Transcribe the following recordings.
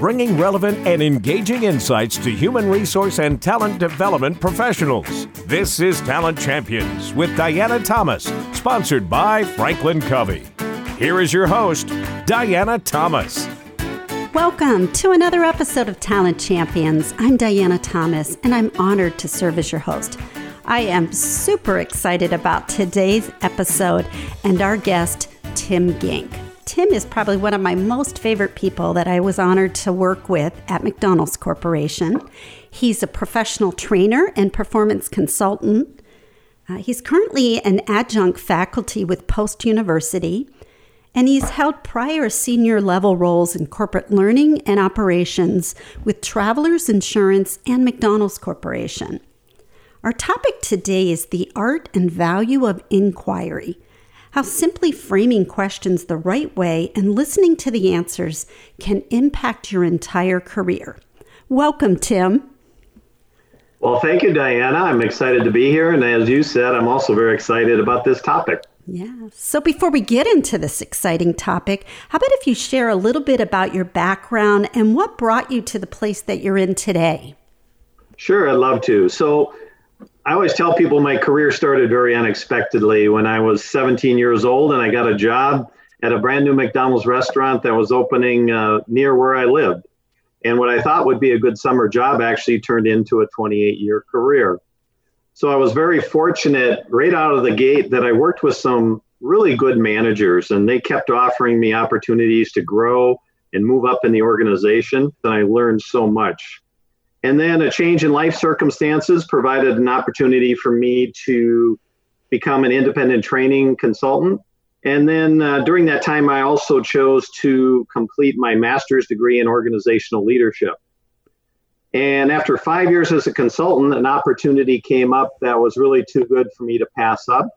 bringing relevant and engaging insights to human resource and talent development professionals. This is Talent Champions with Diana Thomas, sponsored by Franklin Covey. Here is your host, Diana Thomas. Welcome to another episode of Talent Champions. I'm Diana Thomas, and I'm honored to serve as your host. I am super excited about today's episode and our guest, Tim Gink. Tim is probably one of my most favorite people that I was honored to work with at McDonald's Corporation. He's a professional trainer and performance consultant. Uh, he's currently an adjunct faculty with Post University, and he's held prior senior level roles in corporate learning and operations with Travelers Insurance and McDonald's Corporation. Our topic today is the art and value of inquiry how simply framing questions the right way and listening to the answers can impact your entire career. Welcome, Tim. Well, thank you, Diana. I'm excited to be here. And as you said, I'm also very excited about this topic. Yeah. So before we get into this exciting topic, how about if you share a little bit about your background and what brought you to the place that you're in today? Sure, I'd love to. So, I always tell people my career started very unexpectedly when I was 17 years old and I got a job at a brand new McDonald's restaurant that was opening uh, near where I lived. And what I thought would be a good summer job actually turned into a 28 year career. So I was very fortunate right out of the gate that I worked with some really good managers and they kept offering me opportunities to grow and move up in the organization. And I learned so much. And then a change in life circumstances provided an opportunity for me to become an independent training consultant. And then uh, during that time, I also chose to complete my master's degree in organizational leadership. And after five years as a consultant, an opportunity came up that was really too good for me to pass up.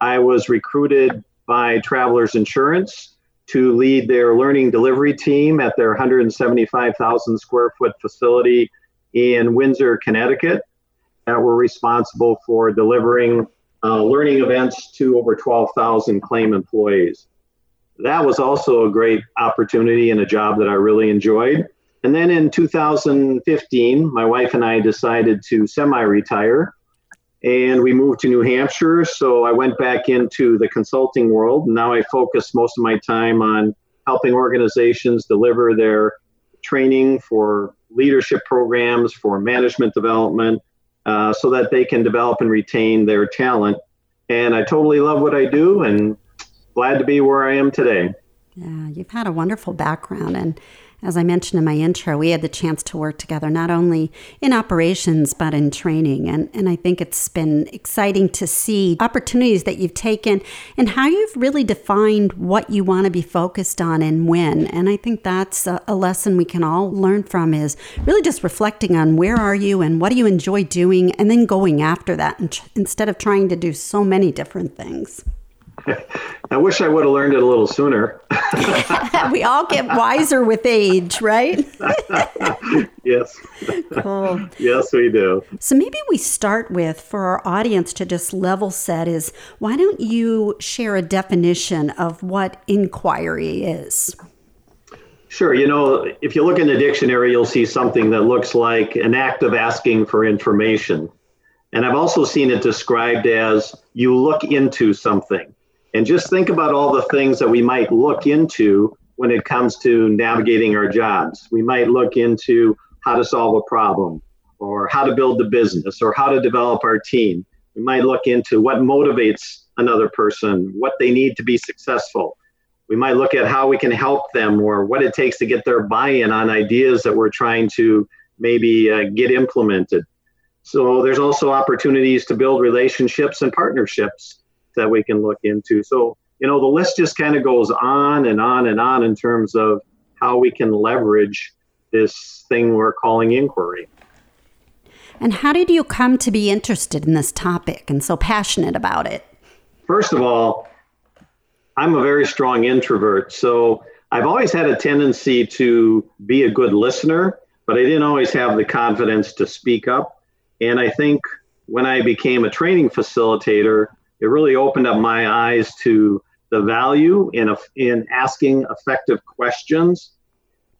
I was recruited by Travelers Insurance to lead their learning delivery team at their 175,000 square foot facility in Windsor, Connecticut, that were responsible for delivering uh, learning events to over 12,000 claim employees. That was also a great opportunity and a job that I really enjoyed. And then in 2015, my wife and I decided to semi retire and we moved to New Hampshire. So I went back into the consulting world. Now I focus most of my time on helping organizations deliver their training for leadership programs, for management development, uh, so that they can develop and retain their talent. And I totally love what I do and glad to be where I am today. Yeah, you've had a wonderful background and as I mentioned in my intro, we had the chance to work together not only in operations but in training. And, and I think it's been exciting to see opportunities that you've taken and how you've really defined what you want to be focused on and when. And I think that's a, a lesson we can all learn from is really just reflecting on where are you and what do you enjoy doing and then going after that instead of trying to do so many different things. I wish I would have learned it a little sooner. we all get wiser with age, right? yes. Cool. Yes, we do. So maybe we start with, for our audience to just level set, is why don't you share a definition of what inquiry is? Sure. You know, if you look in the dictionary, you'll see something that looks like an act of asking for information. And I've also seen it described as you look into something. And just think about all the things that we might look into when it comes to navigating our jobs. We might look into how to solve a problem, or how to build the business, or how to develop our team. We might look into what motivates another person, what they need to be successful. We might look at how we can help them, or what it takes to get their buy in on ideas that we're trying to maybe uh, get implemented. So there's also opportunities to build relationships and partnerships that we can look into. So, you know, the list just kind of goes on and on and on in terms of how we can leverage this thing we're calling inquiry. And how did you come to be interested in this topic and so passionate about it? First of all, I'm a very strong introvert. So I've always had a tendency to be a good listener, but I didn't always have the confidence to speak up. And I think when I became a training facilitator, it really opened up my eyes to the value in, a, in asking effective questions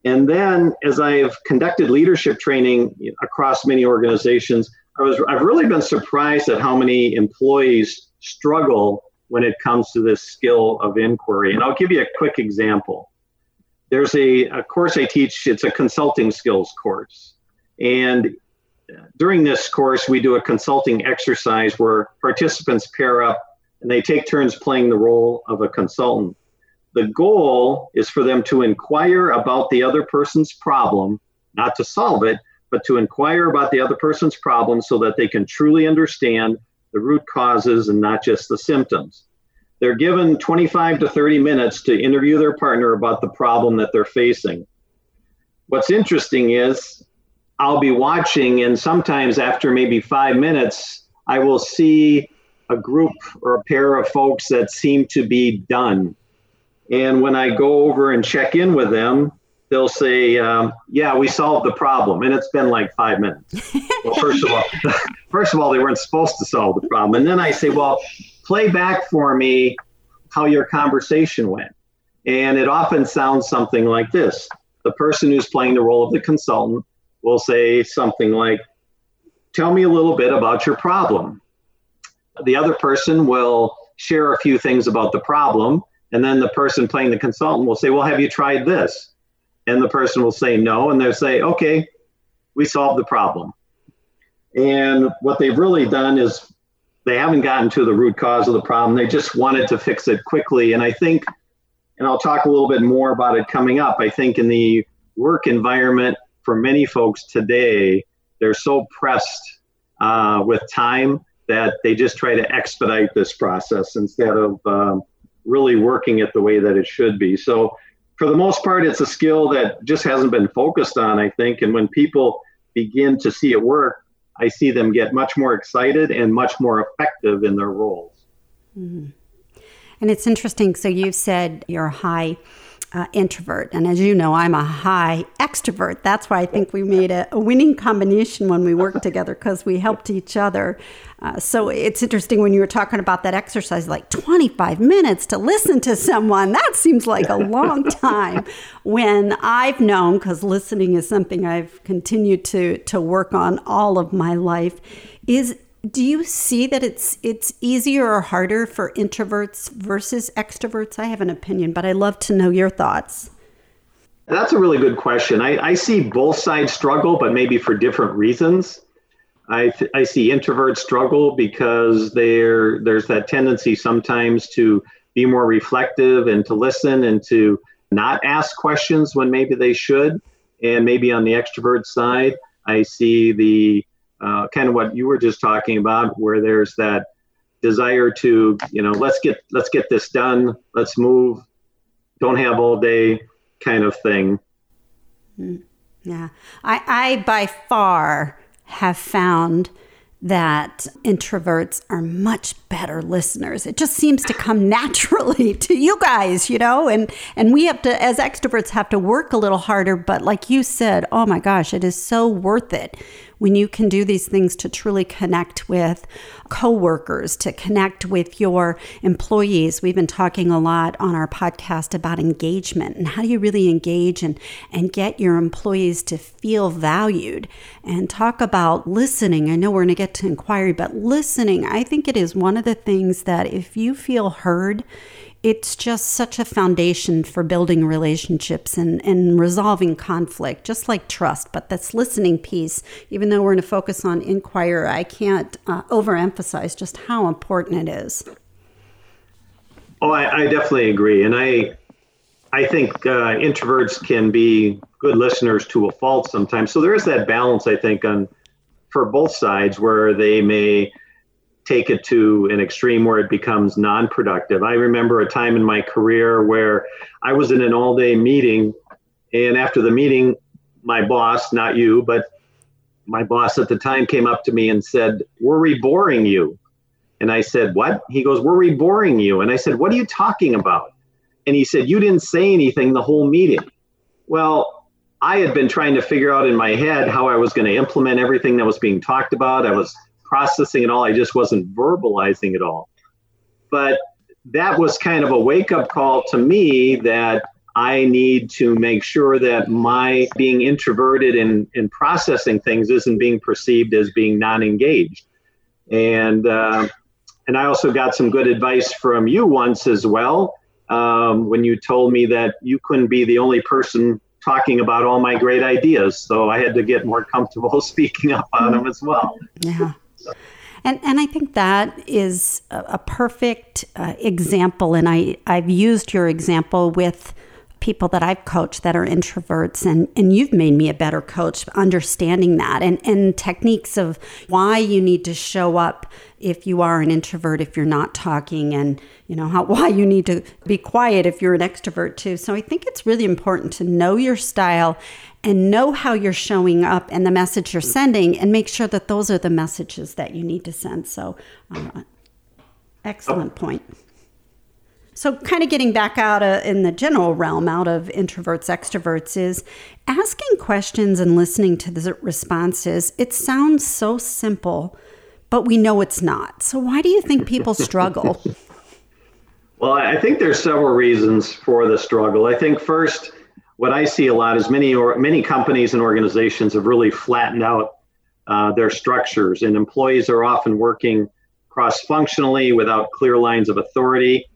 And then, as I've conducted leadership training across many organizations, I was, I've really been surprised at how many employees struggle when it comes to this skill of inquiry. And I'll give you a quick example. There's a, a course I teach, it's a consulting skills course. And during this course, we do a consulting exercise where participants pair up and they take turns playing the role of a consultant. The goal is for them to inquire about the other person's problem, not to solve it, but to inquire about the other person's problem so that they can truly understand the root causes and not just the symptoms. They're given 25 to 30 minutes to interview their partner about the problem that they're facing. What's interesting is I'll be watching, and sometimes after maybe five minutes, I will see a group or a pair of folks that seem to be done. And when I go over and check in with them, they'll say, um, "Yeah, we solved the problem," and it's been like five minutes. well, first of all, first of all, they weren't supposed to solve the problem, and then I say, "Well, play back for me how your conversation went," and it often sounds something like this: the person who's playing the role of the consultant will say something like, "Tell me a little bit about your problem." The other person will share a few things about the problem, and then the person playing the consultant will say, "Well, have you tried this?" and the person will say no, and they'll say, okay, we solved the problem. And what they've really done is they haven't gotten to the root cause of the problem. They just wanted to fix it quickly. And I think, and I'll talk a little bit more about it coming up, I think in the work environment for many folks today, they're so pressed uh, with time that they just try to expedite this process instead of um, really working it the way that it should be. So for the most part, it's a skill that just hasn't been focused on, I think. And when people begin to see it work, I see them get much more excited and much more effective in their roles. Mm-hmm. And it's interesting. So you've said you're high uh, introvert. And as you know, I'm a high extrovert. That's why I think we made a, a winning combination when we worked together because we helped each other. Uh, so it's interesting when you were talking about that exercise, like 25 minutes to listen to someone. That seems like a long time. when I've known, because listening is something I've continued to to work on all of my life, is do you see that it's it's easier or harder for introverts versus extroverts? I have an opinion, but I love to know your thoughts. That's a really good question. I, I see both sides struggle, but maybe for different reasons. I, th- I see introverts struggle because there there's that tendency sometimes to be more reflective and to listen and to not ask questions when maybe they should. And maybe on the extrovert side, I see the uh, kind of what you were just talking about, where there's that desire to, you know, let's get let's get this done, let's move, don't have all day, kind of thing. Mm, yeah, I, I by far have found that introverts are much better listeners. It just seems to come naturally to you guys, you know, and and we have to as extroverts have to work a little harder, but like you said, oh my gosh, it is so worth it when you can do these things to truly connect with coworkers, to connect with your employees. We've been talking a lot on our podcast about engagement and how do you really engage and, and get your employees to feel valued and talk about listening. I know we're going to get to inquiry, but listening, I think it is one of the things that if you feel heard, it's just such a foundation for building relationships and, and resolving conflict, just like trust. But this listening piece, even though we're going to focus on inquire, I can't uh, overemphasize just how important it is. Oh, I, I definitely agree, and I, I think uh, introverts can be good listeners to a fault sometimes. So there is that balance, I think, on for both sides where they may take it to an extreme where it becomes non-productive. I remember a time in my career where I was in an all-day meeting, and after the meeting, my boss, not you, but my boss at the time came up to me and said, "Were we boring you?" And I said, "What?" He goes, "Were we boring you?" And I said, "What are you talking about?" And he said, "You didn't say anything the whole meeting." Well, I had been trying to figure out in my head how I was going to implement everything that was being talked about. I was processing it all. I just wasn't verbalizing it all. But that was kind of a wake up call to me that I need to make sure that my being introverted and, and processing things isn't being perceived as being non engaged. And, uh, and I also got some good advice from you once as well um, when you told me that you couldn't be the only person talking about all my great ideas. So I had to get more comfortable speaking up on them as well. Yeah. And, and I think that is a, a perfect uh, example. And I, I've used your example with people that I've coached that are introverts and, and you've made me a better coach understanding that and, and techniques of why you need to show up if you are an introvert if you're not talking and you know how why you need to be quiet if you're an extrovert too. So I think it's really important to know your style and know how you're showing up and the message you're sending and make sure that those are the messages that you need to send. So uh, excellent point. So, kind of getting back out of, in the general realm, out of introverts, extroverts, is asking questions and listening to the responses. It sounds so simple, but we know it's not. So, why do you think people struggle? well, I think there's several reasons for the struggle. I think first, what I see a lot is many or many companies and organizations have really flattened out uh, their structures, and employees are often working cross-functionally without clear lines of authority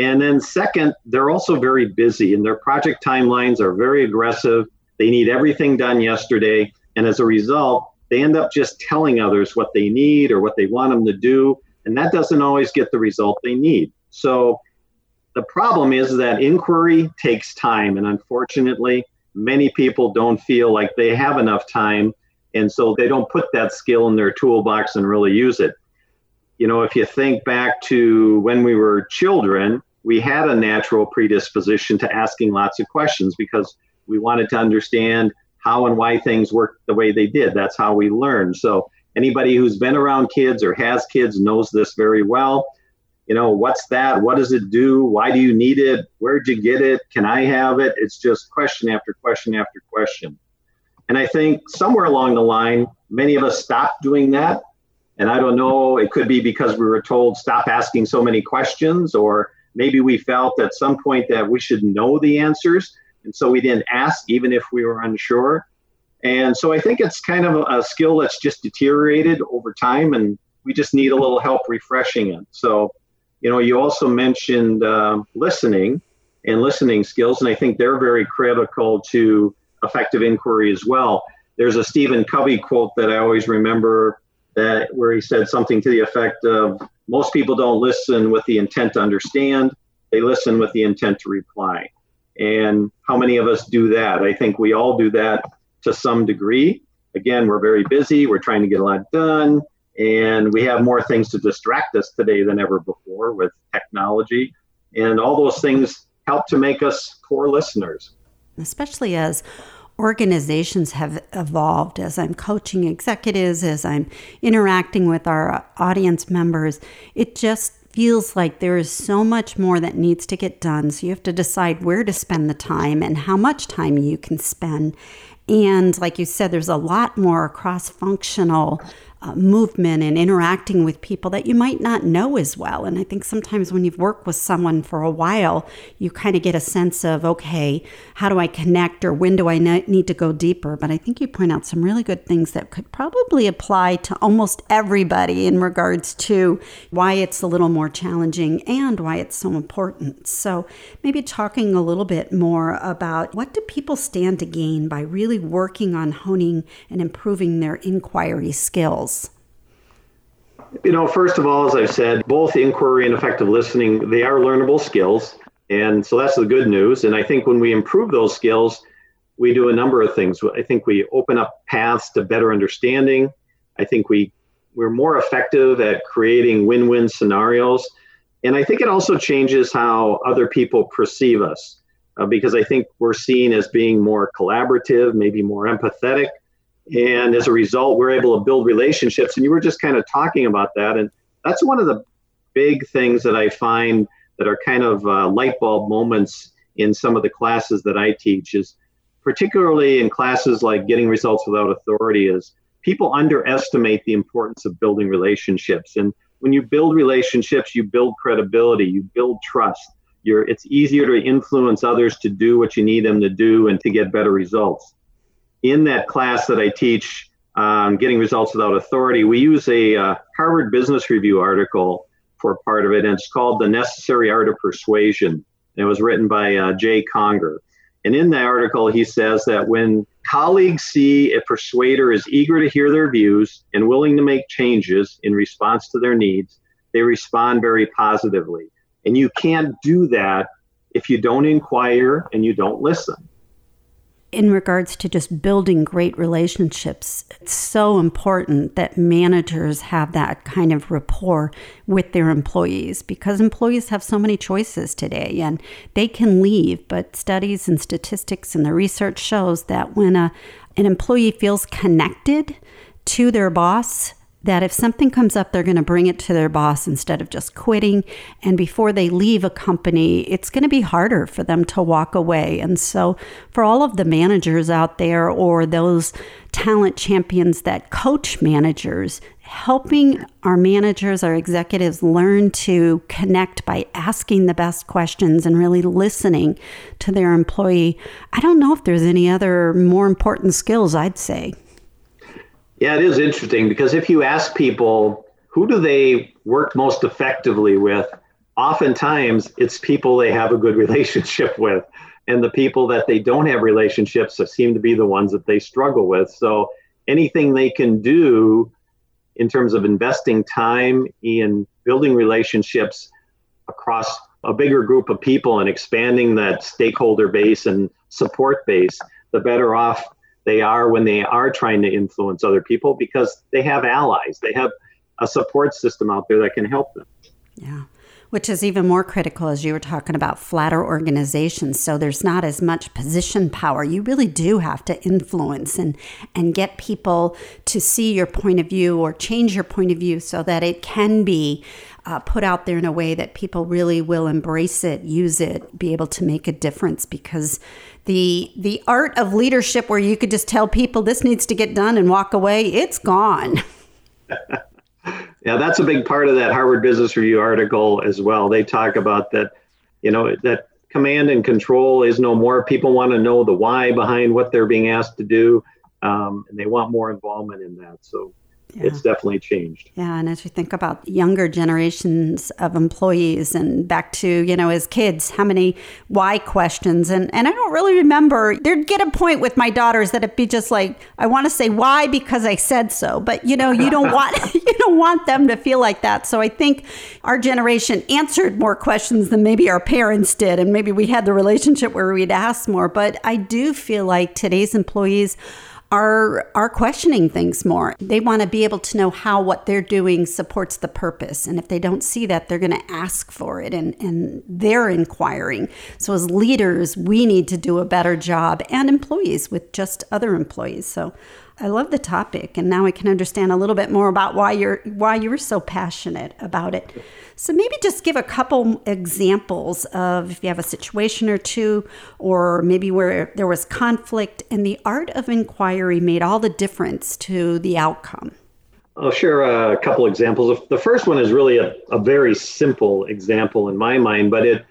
and then, second, they're also very busy and their project timelines are very aggressive. They need everything done yesterday. And as a result, they end up just telling others what they need or what they want them to do. And that doesn't always get the result they need. So the problem is that inquiry takes time. And unfortunately, many people don't feel like they have enough time. And so they don't put that skill in their toolbox and really use it you know, if you think back to when we were children, we had a natural predisposition to asking lots of questions because we wanted to understand how and why things worked the way they did. That's how we learned. So, anybody who's been around kids or has kids knows this very well. You know, what's that? What does it do? Why do you need it? Where'd you get it? Can I have it? It's just question after question after question. And I think somewhere along the line, many of us stopped doing that and I don't know, it could be because we were told stop asking so many questions, or maybe we felt at some point that we should know the answers. And so we didn't ask, even if we were unsure. And so I think it's kind of a skill that's just deteriorated over time, and we just need a little help refreshing it. So, you know, you also mentioned uh, listening and listening skills, and I think they're very critical to effective inquiry as well. There's a Stephen Covey quote that I always remember that where he said something to the effect of most people don't listen with the intent to understand. They listen with the intent to reply. And how many of us do that? I think we all do that to some degree. Again we're very busy. We're trying to get a lot done. And we have more things to distract us today than ever before with technology. And all those things help to make us poor listeners. Especially as organizations have evolved as I'm coaching executives, as I'm interacting with our uh, audience members. It just feels like there is so much more that needs to get done. So you have to decide where to spend the time and how much time you can spend. And like you said, there's a lot more cross functional uh, movement and interacting with people that you might not know as well. And I think sometimes when you've worked with someone for a while, you kind of get a sense of, okay, how do I connect or when do I need to go deeper? But I think you point out some really good things that could probably apply to almost everybody in regards to why it's a little more challenging and why it's so important. So maybe talking a little bit more about what do people stand to gain by really working on honing and improving their inquiry skills? You know, first of all, as I've said, both inquiry and effective listening, they are learnable skills. And so that's the good news. And I think when we improve those skills, we do a number of things. I think we open up paths to better understanding. I think we we're more effective at creating win-win scenarios. And I think it also changes how other people perceive us uh, because I think we're seen as being more collaborative, maybe more empathetic, and as a result we're able to build relationships. And you were just kind of talking about that. And that's one of the big things that i find that are kind of uh, light bulb moments in some of the classes that i teach is particularly in classes like getting results without authority is people underestimate the importance of building relationships. And when you build relationships you build credibility you build trust. You're it's easier to influence others to do what you need them to do and to get better results. In that class that I teach on getting results without authority, we use a uh, Harvard Business Review article for part of it, and it's called "The Necessary Art of Persuasion." And it was written by uh, Jay Conger. And in that article, he says that when colleagues see a persuader is eager to hear their views and willing to make changes in response to their needs, they respond very positively. And you can't do that if you don't inquire and you don't listen. In regards to just building great relationships, it's so important that managers have that kind of rapport with their employees because employees have so many choices today and they can leave. But studies and statistics and the research shows that when a, an employee feels connected to their boss, that if something comes up, they're going to bring it to their boss instead of just quitting. And before they leave a company, it's going to be harder for them to walk away. And so, for all of the managers out there or those talent champions that coach managers, helping our managers, our executives learn to connect by asking the best questions and really listening to their employee. I don't know if there's any other more important skills, I'd say. Yeah, it is interesting because if you ask people who do they work most effectively with, oftentimes it's people they have a good relationship with. And the people that they don't have relationships seem to be the ones that they struggle with. So anything they can do in terms of investing time in building relationships across a bigger group of people and expanding that stakeholder base and support base, the better off they are when they are trying to influence other people because they have allies. They have a support system out there that can help them. Yeah. Which is even more critical as you were talking about flatter organizations. So there's not as much position power. You really do have to influence and, and get people to see your point of view or change your point of view so that it can be uh, put out there in a way that people really will embrace it, use it, be able to make a difference because the the art of leadership where you could just tell people this needs to get done and walk away, it's gone. yeah, that's a big part of that Harvard Business Review article as well. They talk about that, you know, that command and control is no more. People want to know the why behind what they're being asked to do, um, and they want more involvement in that. So yeah. it's definitely changed. Yeah, and as we think about younger generations of employees and back to, you know, as kids, how many why questions and and I don't really remember there'd get a point with my daughters that it'd be just like I want to say why because I said so, but you know, you don't want you don't want them to feel like that. So I think our generation answered more questions than maybe our parents did and maybe we had the relationship where we'd ask more, but I do feel like today's employees are are questioning things more. They want to be able to know how what they're doing supports the purpose. And if they don't see that, they're going to ask for it and, and they're inquiring. So as leaders, we need to do a better job and employees with just other employees. So I love the topic and now I can understand a little bit more about why you're why you were so passionate about it. So maybe just give a couple examples of if you have a situation or two, or maybe where there was conflict and the art of inquiry made all the difference to the outcome. I'll share a couple examples. The first one is really a, a very simple example in my mind, but it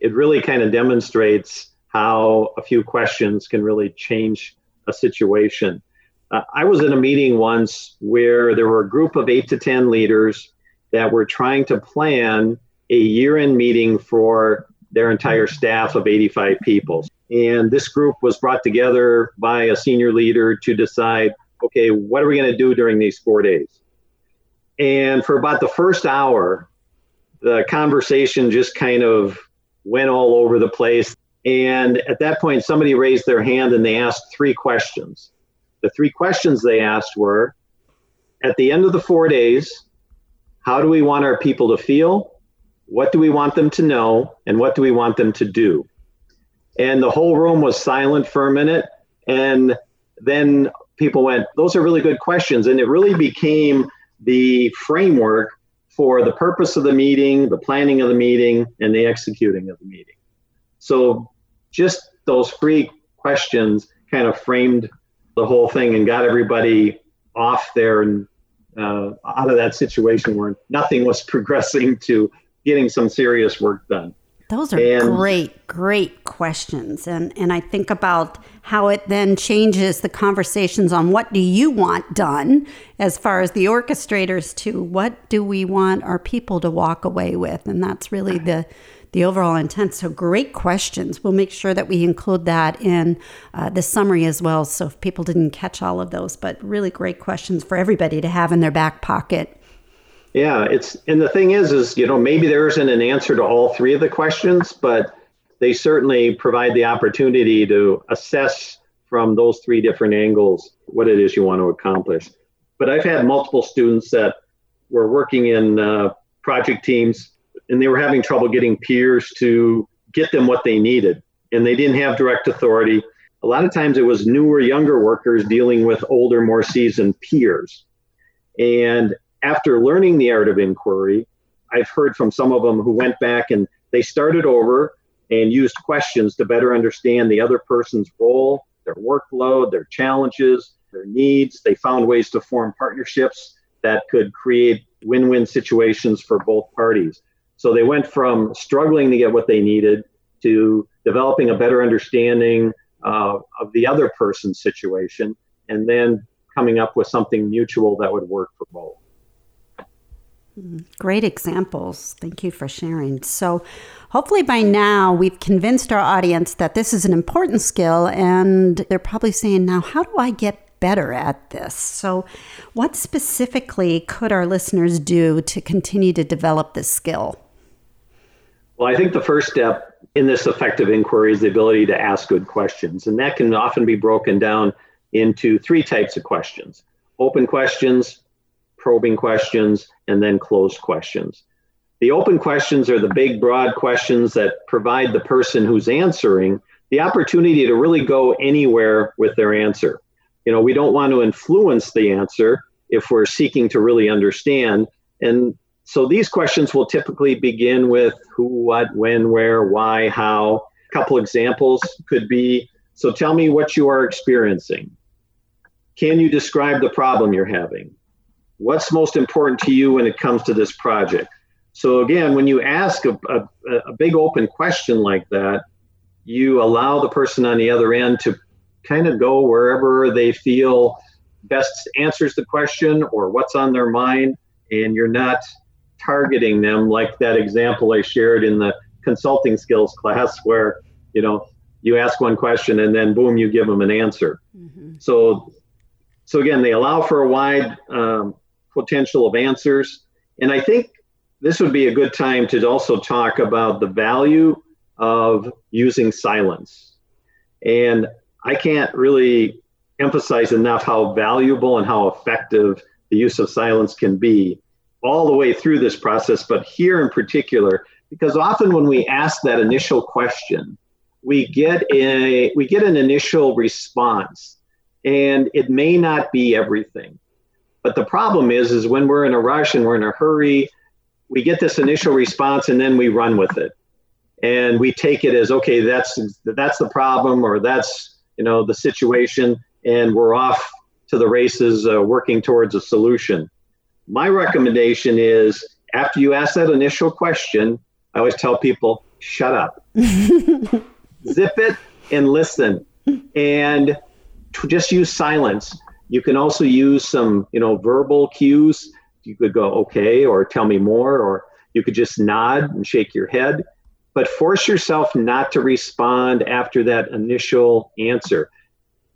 it really kind of demonstrates how a few questions can really change a situation. Uh, I was in a meeting once where there were a group of eight to 10 leaders that were trying to plan a year end meeting for their entire staff of 85 people. And this group was brought together by a senior leader to decide okay, what are we going to do during these four days? And for about the first hour, the conversation just kind of went all over the place. And at that point, somebody raised their hand and they asked three questions. The three questions they asked were At the end of the four days, how do we want our people to feel? What do we want them to know? And what do we want them to do? And the whole room was silent for a minute. And then people went, Those are really good questions. And it really became the framework for the purpose of the meeting, the planning of the meeting, and the executing of the meeting. So just those three questions kind of framed the whole thing and got everybody off there and uh, out of that situation where nothing was progressing to getting some serious work done. Those are and, great, great questions. And and I think about how it then changes the conversations on what do you want done as far as the orchestrators to what do we want our people to walk away with. And that's really the the overall intent. So great questions. We'll make sure that we include that in uh, the summary as well. So if people didn't catch all of those, but really great questions for everybody to have in their back pocket. Yeah, it's and the thing is, is you know maybe there isn't an answer to all three of the questions, but they certainly provide the opportunity to assess from those three different angles what it is you want to accomplish. But I've had multiple students that were working in uh, project teams and they were having trouble getting peers to get them what they needed. And they didn't have direct authority. A lot of times it was newer, younger workers dealing with older, more seasoned peers. And after learning the art of inquiry, I've heard from some of them who went back and they started over and used questions to better understand the other person's role, their workload, their challenges, their needs. They found ways to form partnerships that could create win win situations for both parties. So they went from struggling to get what they needed to developing a better understanding uh, of the other person's situation and then coming up with something mutual that would work for both. Great examples. Thank you for sharing. So, hopefully, by now, we've convinced our audience that this is an important skill, and they're probably saying, Now, how do I get better at this. So, what specifically could our listeners do to continue to develop this skill? Well, I think the first step in this effective inquiry is the ability to ask good questions. And that can often be broken down into three types of questions open questions, probing questions, and then closed questions. The open questions are the big, broad questions that provide the person who's answering the opportunity to really go anywhere with their answer. You know, we don't want to influence the answer if we're seeking to really understand. And so these questions will typically begin with who, what, when, where, why, how. A couple examples could be so tell me what you are experiencing. Can you describe the problem you're having? What's most important to you when it comes to this project? So, again, when you ask a, a, a big open question like that, you allow the person on the other end to kind of go wherever they feel best answers the question or what's on their mind, and you're not targeting them like that example I shared in the consulting skills class where you know you ask one question and then boom you give them an answer mm-hmm. so so again they allow for a wide um, potential of answers and i think this would be a good time to also talk about the value of using silence and i can't really emphasize enough how valuable and how effective the use of silence can be all the way through this process, but here in particular, because often when we ask that initial question, we get a we get an initial response, and it may not be everything. But the problem is, is when we're in a rush and we're in a hurry, we get this initial response and then we run with it, and we take it as okay, that's that's the problem or that's you know the situation, and we're off to the races, uh, working towards a solution. My recommendation is after you ask that initial question, I always tell people, shut up, zip it, and listen. And just use silence. You can also use some, you know, verbal cues. You could go, okay, or tell me more, or you could just nod and shake your head. But force yourself not to respond after that initial answer.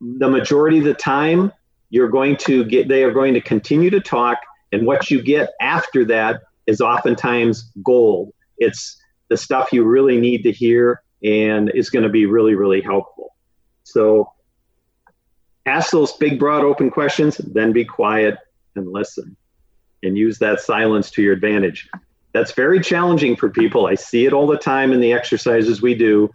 The majority of the time, you're going to get, they are going to continue to talk and what you get after that is oftentimes gold. It's the stuff you really need to hear and is going to be really, really helpful. So ask those big, broad, open questions, then be quiet and listen and use that silence to your advantage. That's very challenging for people. I see it all the time in the exercises we do.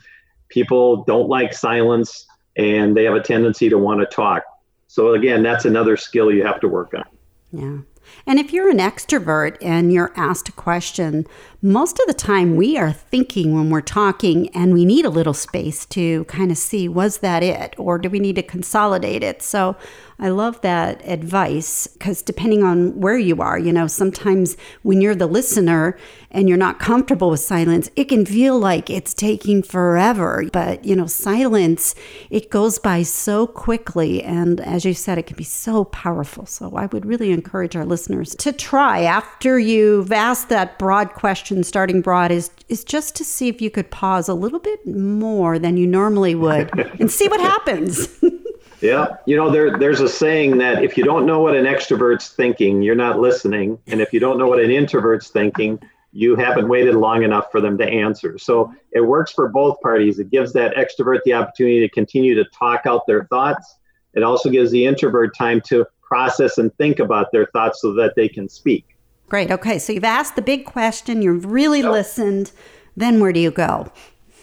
People don't like silence and they have a tendency to want to talk. So, again, that's another skill you have to work on. Yeah. And if you're an extrovert and you're asked a question, most of the time we are thinking when we're talking and we need a little space to kind of see was that it or do we need to consolidate it? So I love that advice because depending on where you are, you know, sometimes when you're the listener and you're not comfortable with silence, it can feel like it's taking forever. But, you know, silence, it goes by so quickly. And as you said, it can be so powerful. So I would really encourage our listeners to try after you've asked that broad question, starting broad, is, is just to see if you could pause a little bit more than you normally would and see what happens. Yeah. You know, there, there's a saying that if you don't know what an extrovert's thinking, you're not listening. And if you don't know what an introvert's thinking, you haven't waited long enough for them to answer. So it works for both parties. It gives that extrovert the opportunity to continue to talk out their thoughts. It also gives the introvert time to process and think about their thoughts so that they can speak. Great. Okay. So you've asked the big question, you've really yep. listened. Then where do you go?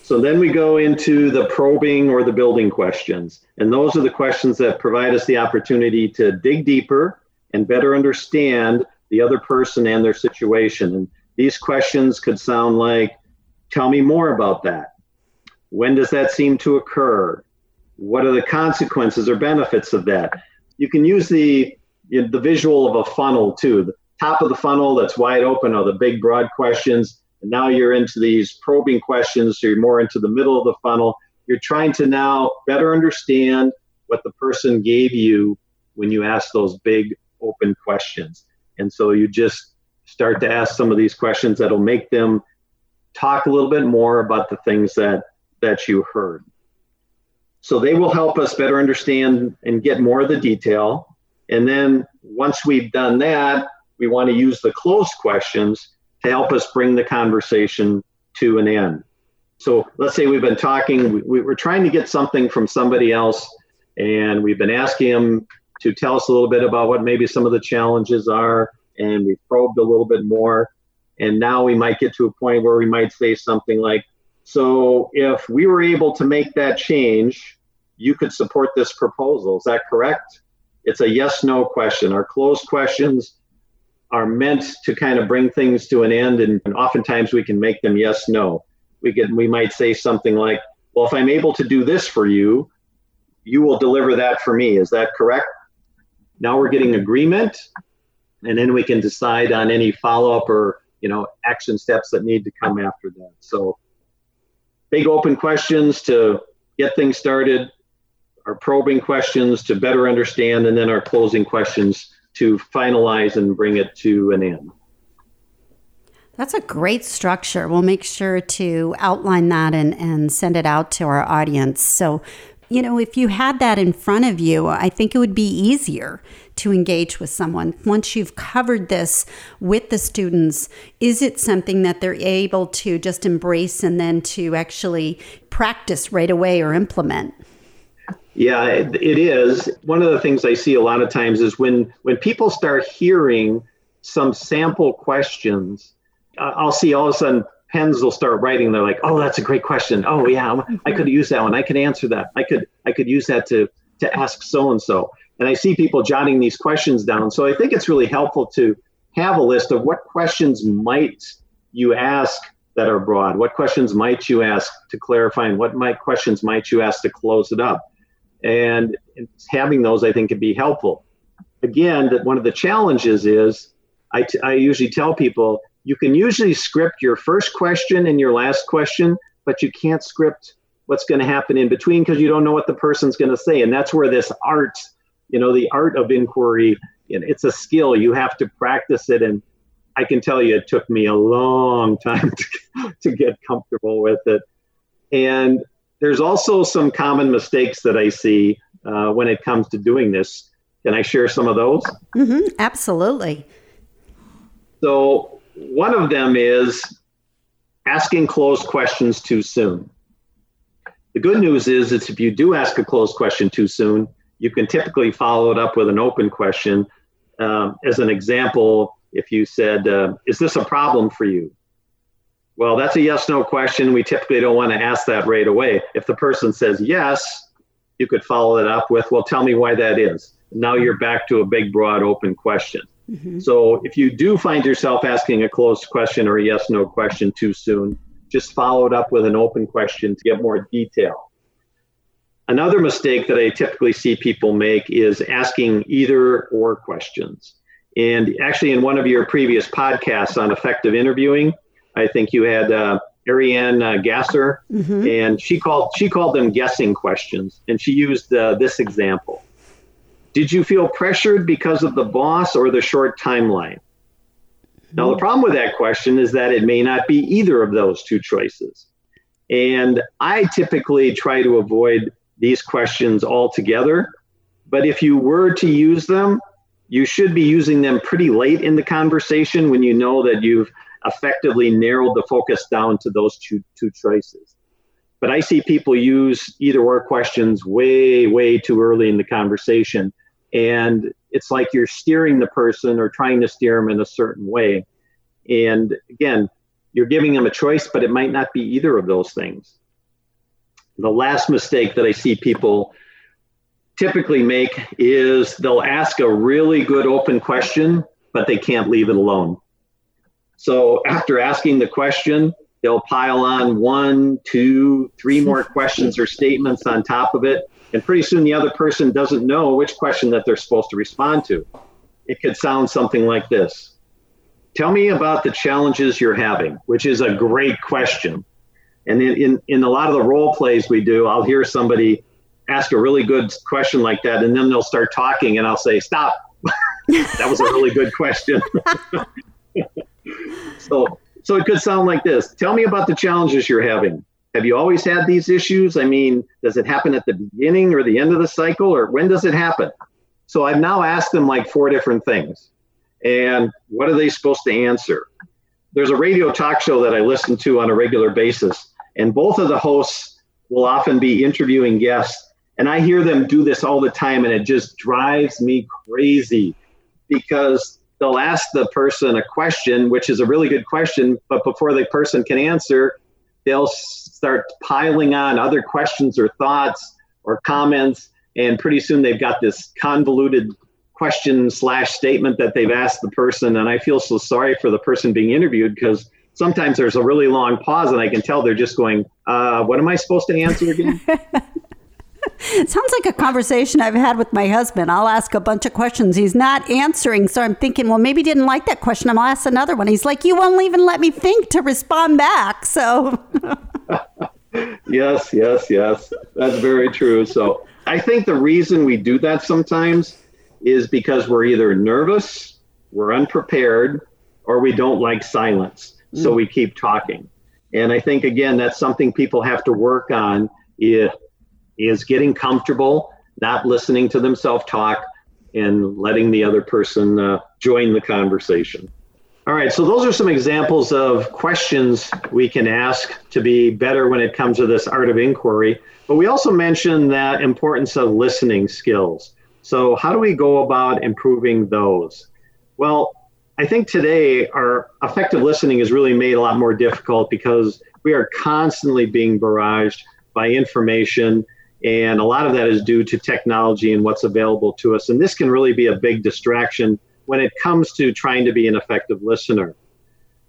So then we go into the probing or the building questions. And those are the questions that provide us the opportunity to dig deeper and better understand the other person and their situation. And these questions could sound like tell me more about that. When does that seem to occur? What are the consequences or benefits of that? You can use the the visual of a funnel too. The top of the funnel that's wide open are the big broad questions and now you're into these probing questions, so you're more into the middle of the funnel. You're trying to now better understand what the person gave you when you ask those big open questions. And so you just start to ask some of these questions that'll make them talk a little bit more about the things that that you heard. So they will help us better understand and get more of the detail. And then once we've done that, we want to use the closed questions to help us bring the conversation to an end. So let's say we've been talking, we, are trying to get something from somebody else, and we've been asking them to tell us a little bit about what maybe some of the challenges are, and we've probed a little bit more. And now we might get to a point where we might say something like, So if we were able to make that change, you could support this proposal. Is that correct? It's a yes no question. Our closed questions are meant to kind of bring things to an end and, and oftentimes we can make them yes no. We can we might say something like well if i'm able to do this for you you will deliver that for me. Is that correct? Now we're getting agreement and then we can decide on any follow-up or you know action steps that need to come after that. So big open questions to get things started our probing questions to better understand and then our closing questions to finalize and bring it to an end. That's a great structure. We'll make sure to outline that and, and send it out to our audience. So, you know, if you had that in front of you, I think it would be easier to engage with someone. Once you've covered this with the students, is it something that they're able to just embrace and then to actually practice right away or implement? Yeah, it, it is. One of the things I see a lot of times is when when people start hearing some sample questions, uh, I'll see all of a sudden pens will start writing. They're like, "Oh, that's a great question. Oh, yeah, I could use that one. I could answer that. I could I could use that to to ask so and so." And I see people jotting these questions down. So I think it's really helpful to have a list of what questions might you ask that are broad. What questions might you ask to clarify, and what might questions might you ask to close it up? And having those i think can be helpful. Again that one of the challenges is I, t- I usually tell people you can usually script your first question and your last question but you can't script what's going to happen in between because you don't know what the person's going to say. And that's where this art you know the art of inquiry it's a skill. You have to practice it. And i can tell you it took me a long time to, to get comfortable with it. And there's also some common mistakes that I see uh, when it comes to doing this. Can I share some of those? Mm-hmm, absolutely. So, one of them is asking closed questions too soon. The good news is that if you do ask a closed question too soon, you can typically follow it up with an open question. Um, as an example, if you said, uh, Is this a problem for you? Well, that's a yes no question. We typically don't want to ask that right away. If the person says yes, you could follow it up with, well, tell me why that is. Now you're back to a big, broad, open question. Mm-hmm. So if you do find yourself asking a closed question or a yes no question too soon, just follow it up with an open question to get more detail. Another mistake that I typically see people make is asking either or questions. And actually, in one of your previous podcasts on effective interviewing, I think you had uh, Ariane uh, Gasser, mm-hmm. and she called she called them guessing questions, and she used uh, this example: Did you feel pressured because of the boss or the short timeline? Now, the problem with that question is that it may not be either of those two choices. And I typically try to avoid these questions altogether. But if you were to use them, you should be using them pretty late in the conversation when you know that you've effectively narrowed the focus down to those two, two choices. But I see people use either or questions way, way too early in the conversation. And it's like you're steering the person or trying to steer them in a certain way. And again, you're giving them a choice, but it might not be either of those things. The last mistake that I see people typically make is they'll ask a really good open question, but they can't leave it alone. So after asking the question, they'll pile on one, two, three more questions or statements on top of it. And pretty soon the other person doesn't know which question that they're supposed to respond to. It could sound something like this Tell me about the challenges you're having, which is a great question. And in, in, in a lot of the role plays we do, I'll hear somebody ask a really good question like that, and then they'll start talking, and I'll say, Stop. that was a really good question. so, so it could sound like this Tell me about the challenges you're having. Have you always had these issues? I mean, does it happen at the beginning or the end of the cycle, or when does it happen? So I've now asked them like four different things. And what are they supposed to answer? There's a radio talk show that I listen to on a regular basis, and both of the hosts will often be interviewing guests. And I hear them do this all the time, and it just drives me crazy because they'll ask the person a question, which is a really good question, but before the person can answer, they'll start piling on other questions or thoughts or comments. And pretty soon they've got this convoluted question slash statement that they've asked the person. And I feel so sorry for the person being interviewed because sometimes there's a really long pause and I can tell they're just going, uh, what am I supposed to answer again? It sounds like a conversation I've had with my husband. I'll ask a bunch of questions. He's not answering. So I'm thinking, well, maybe he didn't like that question. I'll ask another one. He's like, you won't even let me think to respond back. So. yes, yes, yes. That's very true. So I think the reason we do that sometimes is because we're either nervous, we're unprepared, or we don't like silence. Mm. So we keep talking. And I think, again, that's something people have to work on is, is getting comfortable, not listening to themselves talk, and letting the other person uh, join the conversation. All right, so those are some examples of questions we can ask to be better when it comes to this art of inquiry. But we also mentioned that importance of listening skills. So, how do we go about improving those? Well, I think today our effective listening is really made a lot more difficult because we are constantly being barraged by information, and a lot of that is due to technology and what's available to us. And this can really be a big distraction when it comes to trying to be an effective listener.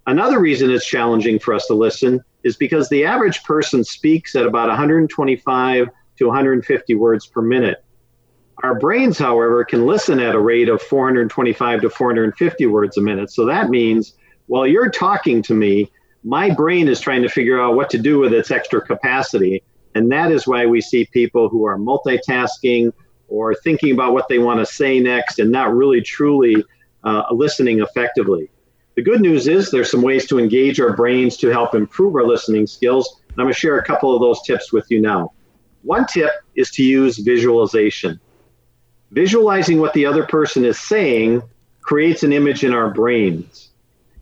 Another reason it's challenging for us to listen is because the average person speaks at about 125 to 150 words per minute. Our brains, however, can listen at a rate of 425 to 450 words a minute. So that means while you're talking to me, my brain is trying to figure out what to do with its extra capacity. And that is why we see people who are multitasking or thinking about what they want to say next and not really truly uh, listening effectively. The good news is there's some ways to engage our brains to help improve our listening skills. And I'm going to share a couple of those tips with you now. One tip is to use visualization visualizing what the other person is saying creates an image in our brains.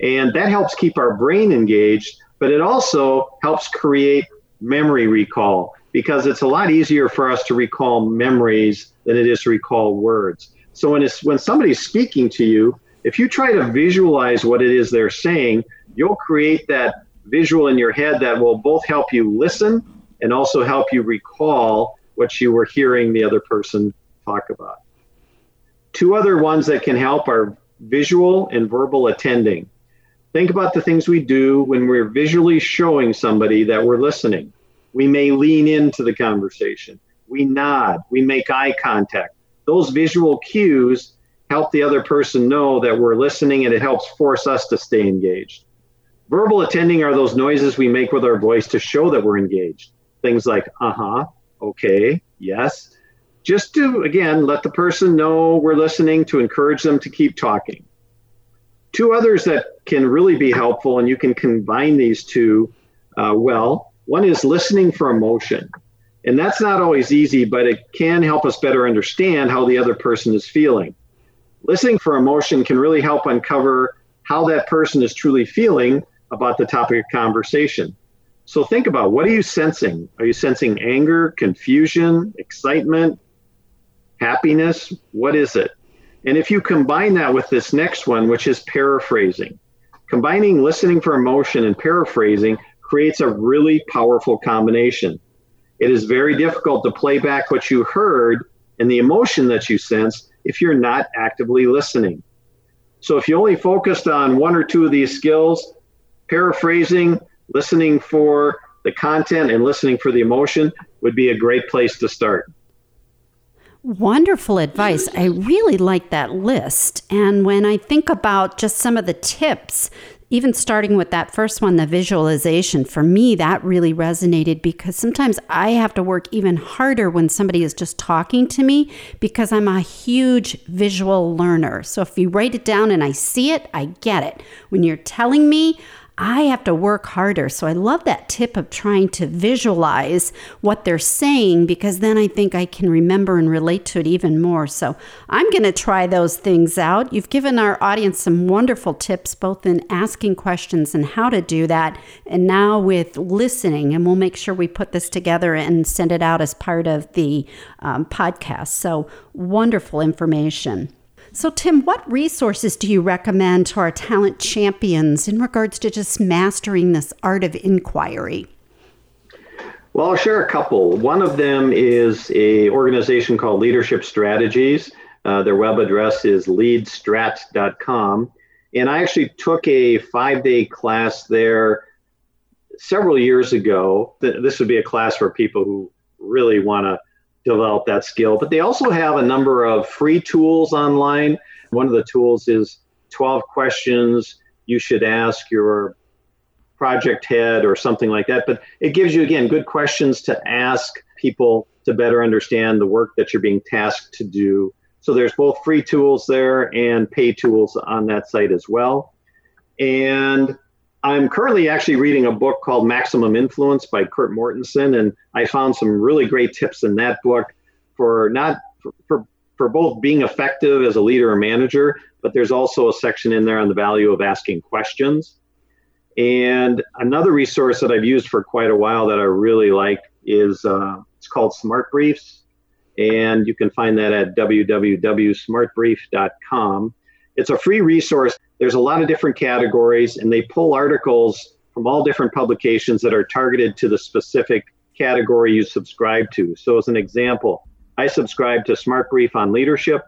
And that helps keep our brain engaged, but it also helps create memory recall because it's a lot easier for us to recall memories than it is to recall words. So when it's when somebody's speaking to you, if you try to visualize what it is they're saying, you'll create that visual in your head that will both help you listen and also help you recall what you were hearing the other person talk about. Two other ones that can help are visual and verbal attending. Think about the things we do when we're visually showing somebody that we're listening. We may lean into the conversation, we nod, we make eye contact. Those visual cues help the other person know that we're listening and it helps force us to stay engaged. Verbal attending are those noises we make with our voice to show that we're engaged. Things like, uh huh, okay, yes. Just to, again, let the person know we're listening to encourage them to keep talking. Two others that can really be helpful, and you can combine these two uh, well. One is listening for emotion. And that's not always easy, but it can help us better understand how the other person is feeling. Listening for emotion can really help uncover how that person is truly feeling about the topic of conversation. So think about what are you sensing? Are you sensing anger, confusion, excitement, happiness? What is it? And if you combine that with this next one, which is paraphrasing, combining listening for emotion and paraphrasing creates a really powerful combination. It is very difficult to play back what you heard and the emotion that you sense if you're not actively listening. So if you only focused on one or two of these skills, paraphrasing, listening for the content, and listening for the emotion would be a great place to start. Wonderful advice. I really like that list. And when I think about just some of the tips even starting with that first one, the visualization, for me, that really resonated because sometimes I have to work even harder when somebody is just talking to me because I'm a huge visual learner. So if you write it down and I see it, I get it. When you're telling me, I have to work harder. So I love that tip of trying to visualize what they're saying because then I think I can remember and relate to it even more. So I'm going to try those things out. You've given our audience some wonderful tips, both in asking questions and how to do that, and now with listening. And we'll make sure we put this together and send it out as part of the um, podcast. So wonderful information. So, Tim, what resources do you recommend to our talent champions in regards to just mastering this art of inquiry? Well, I'll share a couple. One of them is a organization called Leadership Strategies. Uh, their web address is leadstrat.com. And I actually took a five day class there several years ago. This would be a class for people who really want to develop that skill. But they also have a number of free tools online. One of the tools is 12 questions you should ask your project head or something like that. But it gives you, again, good questions to ask people to better understand the work that you're being tasked to do. So there's both free tools there and pay tools on that site as well. And I'm currently actually reading a book called Maximum Influence by Kurt Mortensen, and I found some really great tips in that book for not for, for, for both being effective as a leader or manager, but there's also a section in there on the value of asking questions. And another resource that I've used for quite a while that I really like is uh, it's called Smart Briefs, and you can find that at www.smartbrief.com. It's a free resource. There's a lot of different categories, and they pull articles from all different publications that are targeted to the specific category you subscribe to. So, as an example, I subscribe to Smart Brief on leadership,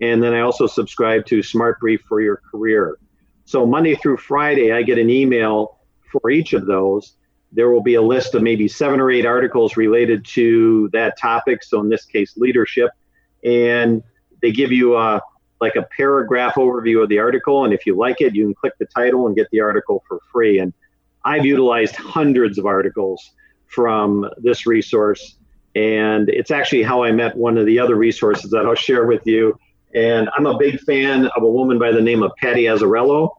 and then I also subscribe to Smart Brief for your career. So, Monday through Friday, I get an email for each of those. There will be a list of maybe seven or eight articles related to that topic. So, in this case, leadership. And they give you a like a paragraph overview of the article. And if you like it, you can click the title and get the article for free. And I've utilized hundreds of articles from this resource. And it's actually how I met one of the other resources that I'll share with you. And I'm a big fan of a woman by the name of Patty Azzarello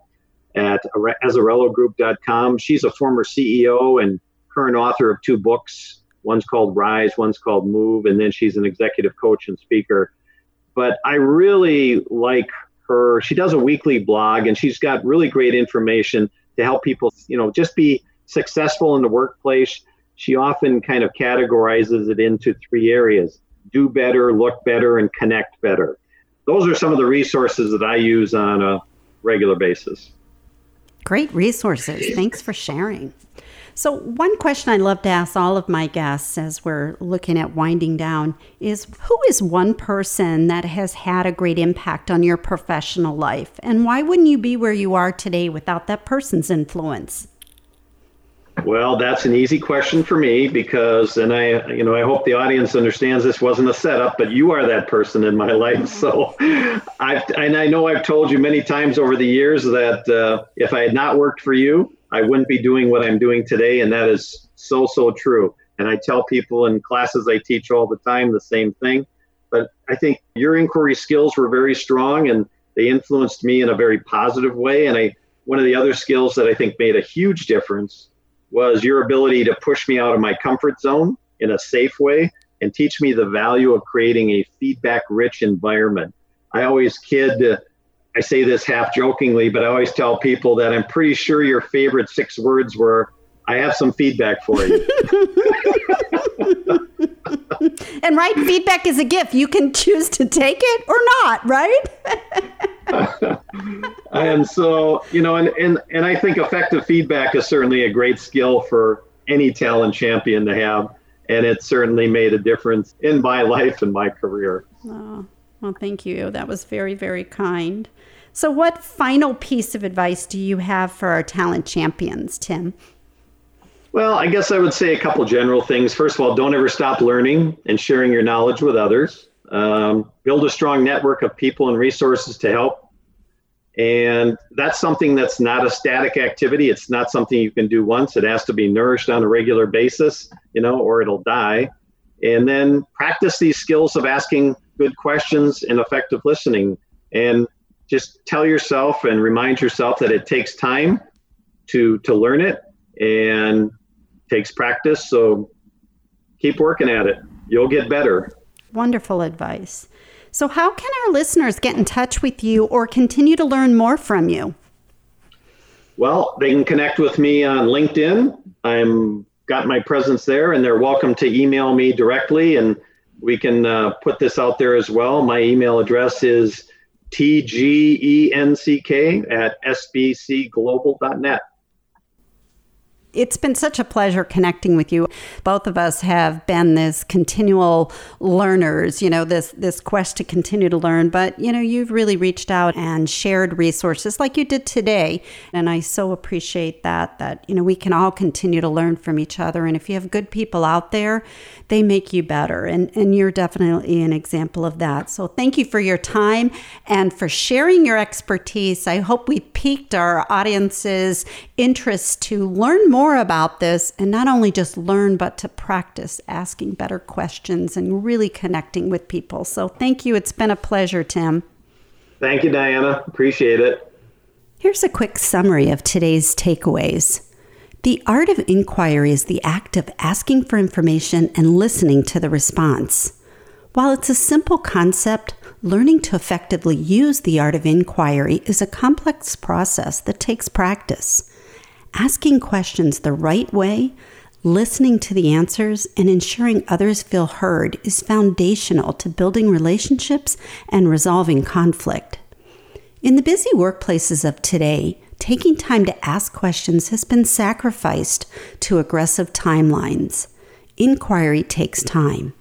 at azzarellogroup.com. She's a former CEO and current author of two books. One's called Rise, one's called Move, and then she's an executive coach and speaker but I really like her. She does a weekly blog and she's got really great information to help people, you know, just be successful in the workplace. She often kind of categorizes it into three areas do better, look better, and connect better. Those are some of the resources that I use on a regular basis. Great resources. Thanks for sharing. So, one question I love to ask all of my guests as we're looking at winding down is who is one person that has had a great impact on your professional life? And why wouldn't you be where you are today without that person's influence? Well, that's an easy question for me because, and I, you know, I hope the audience understands this wasn't a setup, but you are that person in my life. So, I've, and I know I've told you many times over the years that uh, if I had not worked for you, I wouldn't be doing what I'm doing today. And that is so, so true. And I tell people in classes I teach all the time the same thing. But I think your inquiry skills were very strong and they influenced me in a very positive way. And I, one of the other skills that I think made a huge difference was your ability to push me out of my comfort zone in a safe way and teach me the value of creating a feedback rich environment. I always kid I say this half jokingly, but I always tell people that I'm pretty sure your favorite six words were, I have some feedback for you. and right, feedback is a gift. You can choose to take it or not, right? and so, you know, and, and, and I think effective feedback is certainly a great skill for any talent champion to have. And it certainly made a difference in my life and my career. Oh, well, thank you. That was very, very kind. So, what final piece of advice do you have for our talent champions, Tim? Well, I guess I would say a couple general things. First of all, don't ever stop learning and sharing your knowledge with others. Um, build a strong network of people and resources to help. And that's something that's not a static activity. It's not something you can do once. It has to be nourished on a regular basis, you know, or it'll die. And then practice these skills of asking good questions and effective listening. And just tell yourself and remind yourself that it takes time to to learn it and takes practice. So keep working at it. You'll get better. Wonderful advice. So how can our listeners get in touch with you or continue to learn more from you? Well they can connect with me on linkedin. I'm got my presence there and they're welcome to email me directly and we can uh, put this out there as well. My email address is T G E N C K at sbcglobal.net it's been such a pleasure connecting with you. Both of us have been this continual learners, you know, this this quest to continue to learn, but you know, you've really reached out and shared resources like you did today, and I so appreciate that that you know, we can all continue to learn from each other and if you have good people out there, they make you better and and you're definitely an example of that. So thank you for your time and for sharing your expertise. I hope we piqued our audience's interest to learn more more about this and not only just learn, but to practice asking better questions and really connecting with people. So thank you. It's been a pleasure, Tim. Thank you, Diana. Appreciate it. Here's a quick summary of today's takeaways. The art of inquiry is the act of asking for information and listening to the response. While it's a simple concept, learning to effectively use the art of inquiry is a complex process that takes practice asking questions the right way, listening to the answers, and ensuring others feel heard is foundational to building relationships and resolving conflict. In the busy workplaces of today, taking time to ask questions has been sacrificed to aggressive timelines. Inquiry takes time.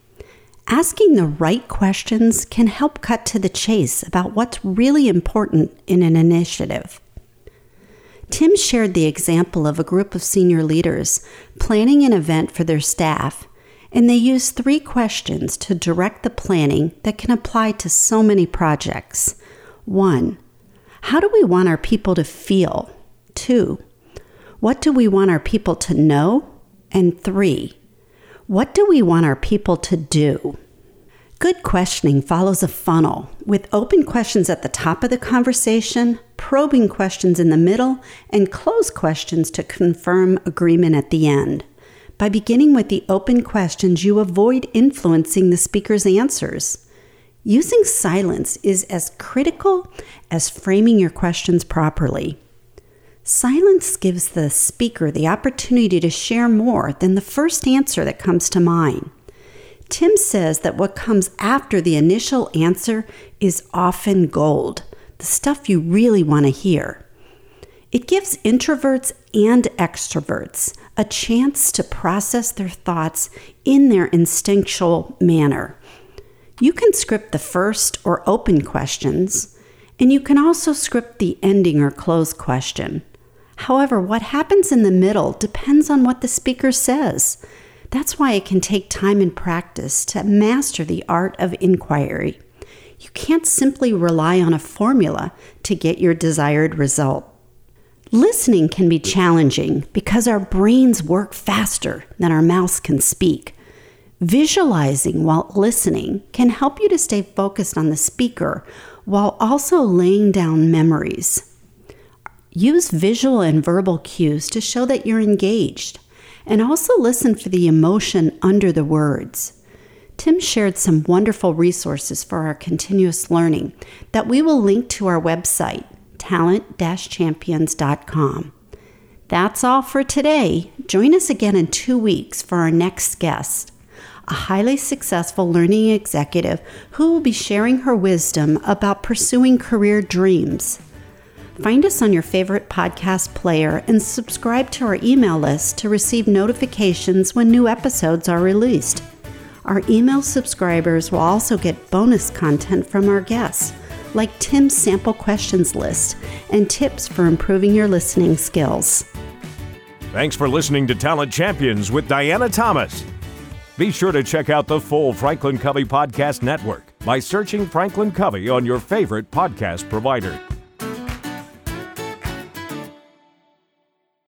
Asking the right questions can help cut to the chase about what's really important in an initiative. Tim shared the example of a group of senior leaders planning an event for their staff, and they used three questions to direct the planning that can apply to so many projects. One, how do we want our people to feel? Two, what do we want our people to know? And three, what do we want our people to do? Good questioning follows a funnel with open questions at the top of the conversation, probing questions in the middle, and closed questions to confirm agreement at the end. By beginning with the open questions, you avoid influencing the speaker's answers. Using silence is as critical as framing your questions properly. Silence gives the speaker the opportunity to share more than the first answer that comes to mind. Tim says that what comes after the initial answer is often gold, the stuff you really want to hear. It gives introverts and extroverts a chance to process their thoughts in their instinctual manner. You can script the first or open questions, and you can also script the ending or close question. However, what happens in the middle depends on what the speaker says. That's why it can take time and practice to master the art of inquiry. You can't simply rely on a formula to get your desired result. Listening can be challenging because our brains work faster than our mouths can speak. Visualizing while listening can help you to stay focused on the speaker while also laying down memories. Use visual and verbal cues to show that you're engaged, and also listen for the emotion under the words. Tim shared some wonderful resources for our continuous learning that we will link to our website, talent champions.com. That's all for today. Join us again in two weeks for our next guest, a highly successful learning executive who will be sharing her wisdom about pursuing career dreams. Find us on your favorite podcast player and subscribe to our email list to receive notifications when new episodes are released. Our email subscribers will also get bonus content from our guests like Tim's sample questions list and tips for improving your listening skills. Thanks for listening to Talent Champions with Diana Thomas. Be sure to check out the full Franklin Covey Podcast Network by searching Franklin Covey on your favorite podcast provider.